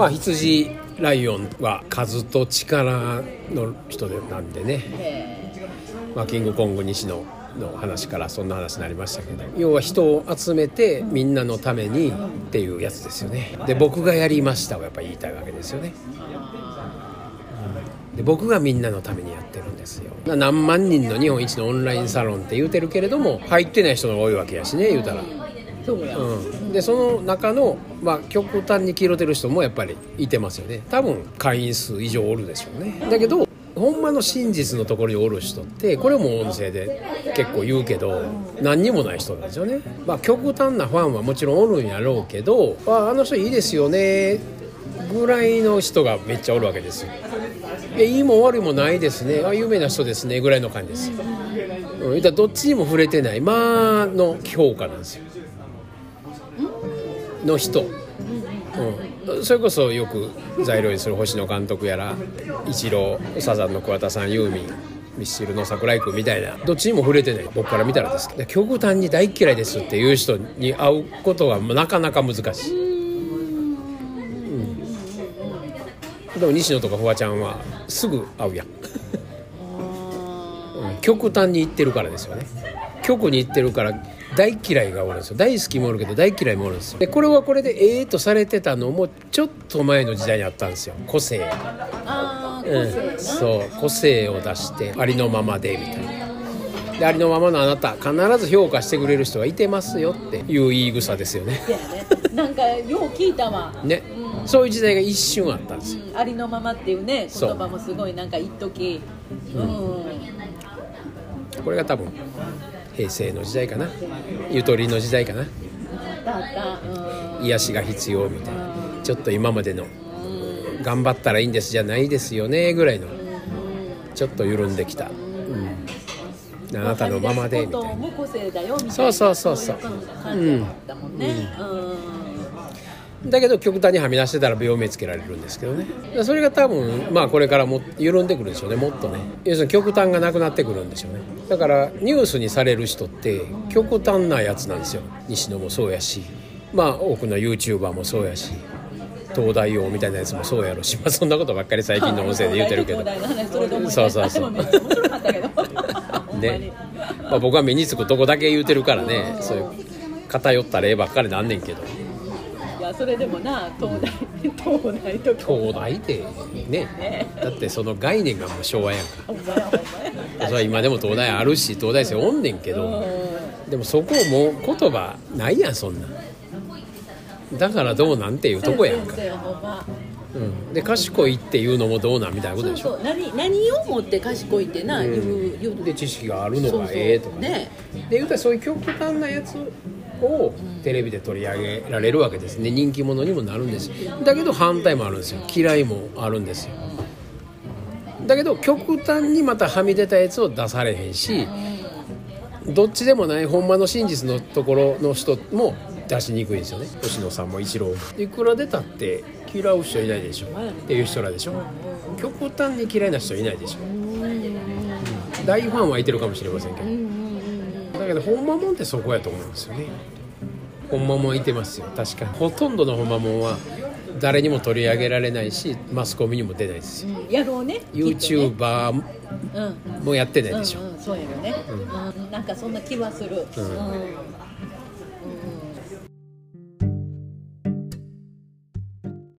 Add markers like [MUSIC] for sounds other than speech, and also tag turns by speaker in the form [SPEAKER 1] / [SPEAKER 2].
[SPEAKER 1] まあ羊ライオンは数と力の人なんでね、まあ、キングコング西野の話からそんな話になりましたけど要は人を集めてみんなのためにっていうやつですよね。で僕がやりましたをやっぱ言いたいわけですよね。で僕がみんなのためにやってるんですよ。何万人の日本一のオンラインサロンって言うてるけれども入ってない人が多いわけやしね言うたら、
[SPEAKER 2] そうや、
[SPEAKER 1] うん、でその中の、まあ、極端に黄色てる人もやっぱりいてますよね。多分会員数以上おるでしょうね。だけどほんまの真実のところにおる人ってこれも音声で結構言うけど何にもない人なんですよね、まあ、極端なファンはもちろんおるんやろうけどああの人いいですよねぐらいの人がめっちゃおるわけですよ。いいいも悪いもないですね。あ有名な人ですねぐらいの感じです、うん、言ったらどっちにも触れてないまあの評価なんですよ。の人、うん、それこそよく材料にする星野監督やら一郎サザンの桑田さんユーミンミッシルの桜井君みたいなどっちにも触れてない。僕から見たらです。けど極端に大嫌いですっていう人に会うことはなかなか難しい、でも西野とかフワちゃんはすぐ会うやん、うん、極端に言ってるからですよね。極に言ってるから大嫌いがおるんですよ。大好きもおるけど大嫌いもおるんですよ。でこれはこれでええとされてたのもちょっと前の時代にあったんですよ。個性。
[SPEAKER 2] ああ個
[SPEAKER 1] うん、そう。個性を出してありのままでみたいな。でありのままのあなた必ず評価してくれる人がいてますよっていう言い草ですよね。
[SPEAKER 2] ね。なんかよう聞いたわ、
[SPEAKER 1] ね、そういう時代が一瞬あったんですよ。
[SPEAKER 2] うん、ありのままっていうね言葉もすごいなんか一時。うん、
[SPEAKER 1] これが多分平成の時代かな。ゆとりの時代かな。癒しが必要みたいな。ちょっと今までの頑張ったらいいんですじゃないですよねぐらいのちょっと緩んできた、うん、あなたのままでみたいな。そうそうそうそう。
[SPEAKER 2] い感じだったもんね。うん、
[SPEAKER 1] だけど極端にはみ出してたら病名つけられるんですけどね。それが多分まあこれからも緩んでくるでしょうね。もっとね。要するに極端がなくなってくるんでしょうね。だからニュースにされる人って極端なやつなんですよ。西野もそうやし。まあ多くの YouTuber もそうやし。東大王みたいなやつもそうやろし、まあ、そんなことばっかり最近の音声で言うてるけど。
[SPEAKER 2] そ
[SPEAKER 1] うそうそう [LAUGHS] ね、まあ、僕は目につくとこだけ言うてるからね。そういう偏った例ばっかりなんねんけど
[SPEAKER 2] それでもな東大東大と
[SPEAKER 1] 東大でね。
[SPEAKER 2] ね。
[SPEAKER 1] だってその概念がもう昭和やんか。それは今でも東大あるし東大生おんねんけどでもそこもう言葉ないやんそんな。んだからどうなんていうとこやんか。
[SPEAKER 2] そう、ん
[SPEAKER 1] で賢いっていうのもどうなんみたいなことでしょ。
[SPEAKER 2] そうそう。何何をもって賢いってな、言う言う。
[SPEAKER 1] で知識があるのがええとかね。
[SPEAKER 2] ね。
[SPEAKER 1] で言うたらそういう極端なやつをテレビで取り上げられるわけです。ね人気者にもなるんです。よだけど反対もあるんですよ。嫌いもあるんですよ。だけど極端にまたはみ出たやつを出されへんしどっちでもないほんまの真実のところの人も出しにくいんですよね。星野さんも一郎も。いくら出たって嫌う人いないでしょ。っていう人らでしょ。極端に嫌いな人いないでしょ。大ファンはいてるかもしれませんけどだけどほんまもんってそこやと思うんですよね。ほんまもんいてますよ。確かに。ほとんどのほんまもんは誰にも取り上げられないしマスコミにも出ないですよ。
[SPEAKER 2] やろうね。
[SPEAKER 1] YouTuber もやってないでしょ、
[SPEAKER 2] うんうんうん、そうやろね、うん。なんかそんな気はする、うん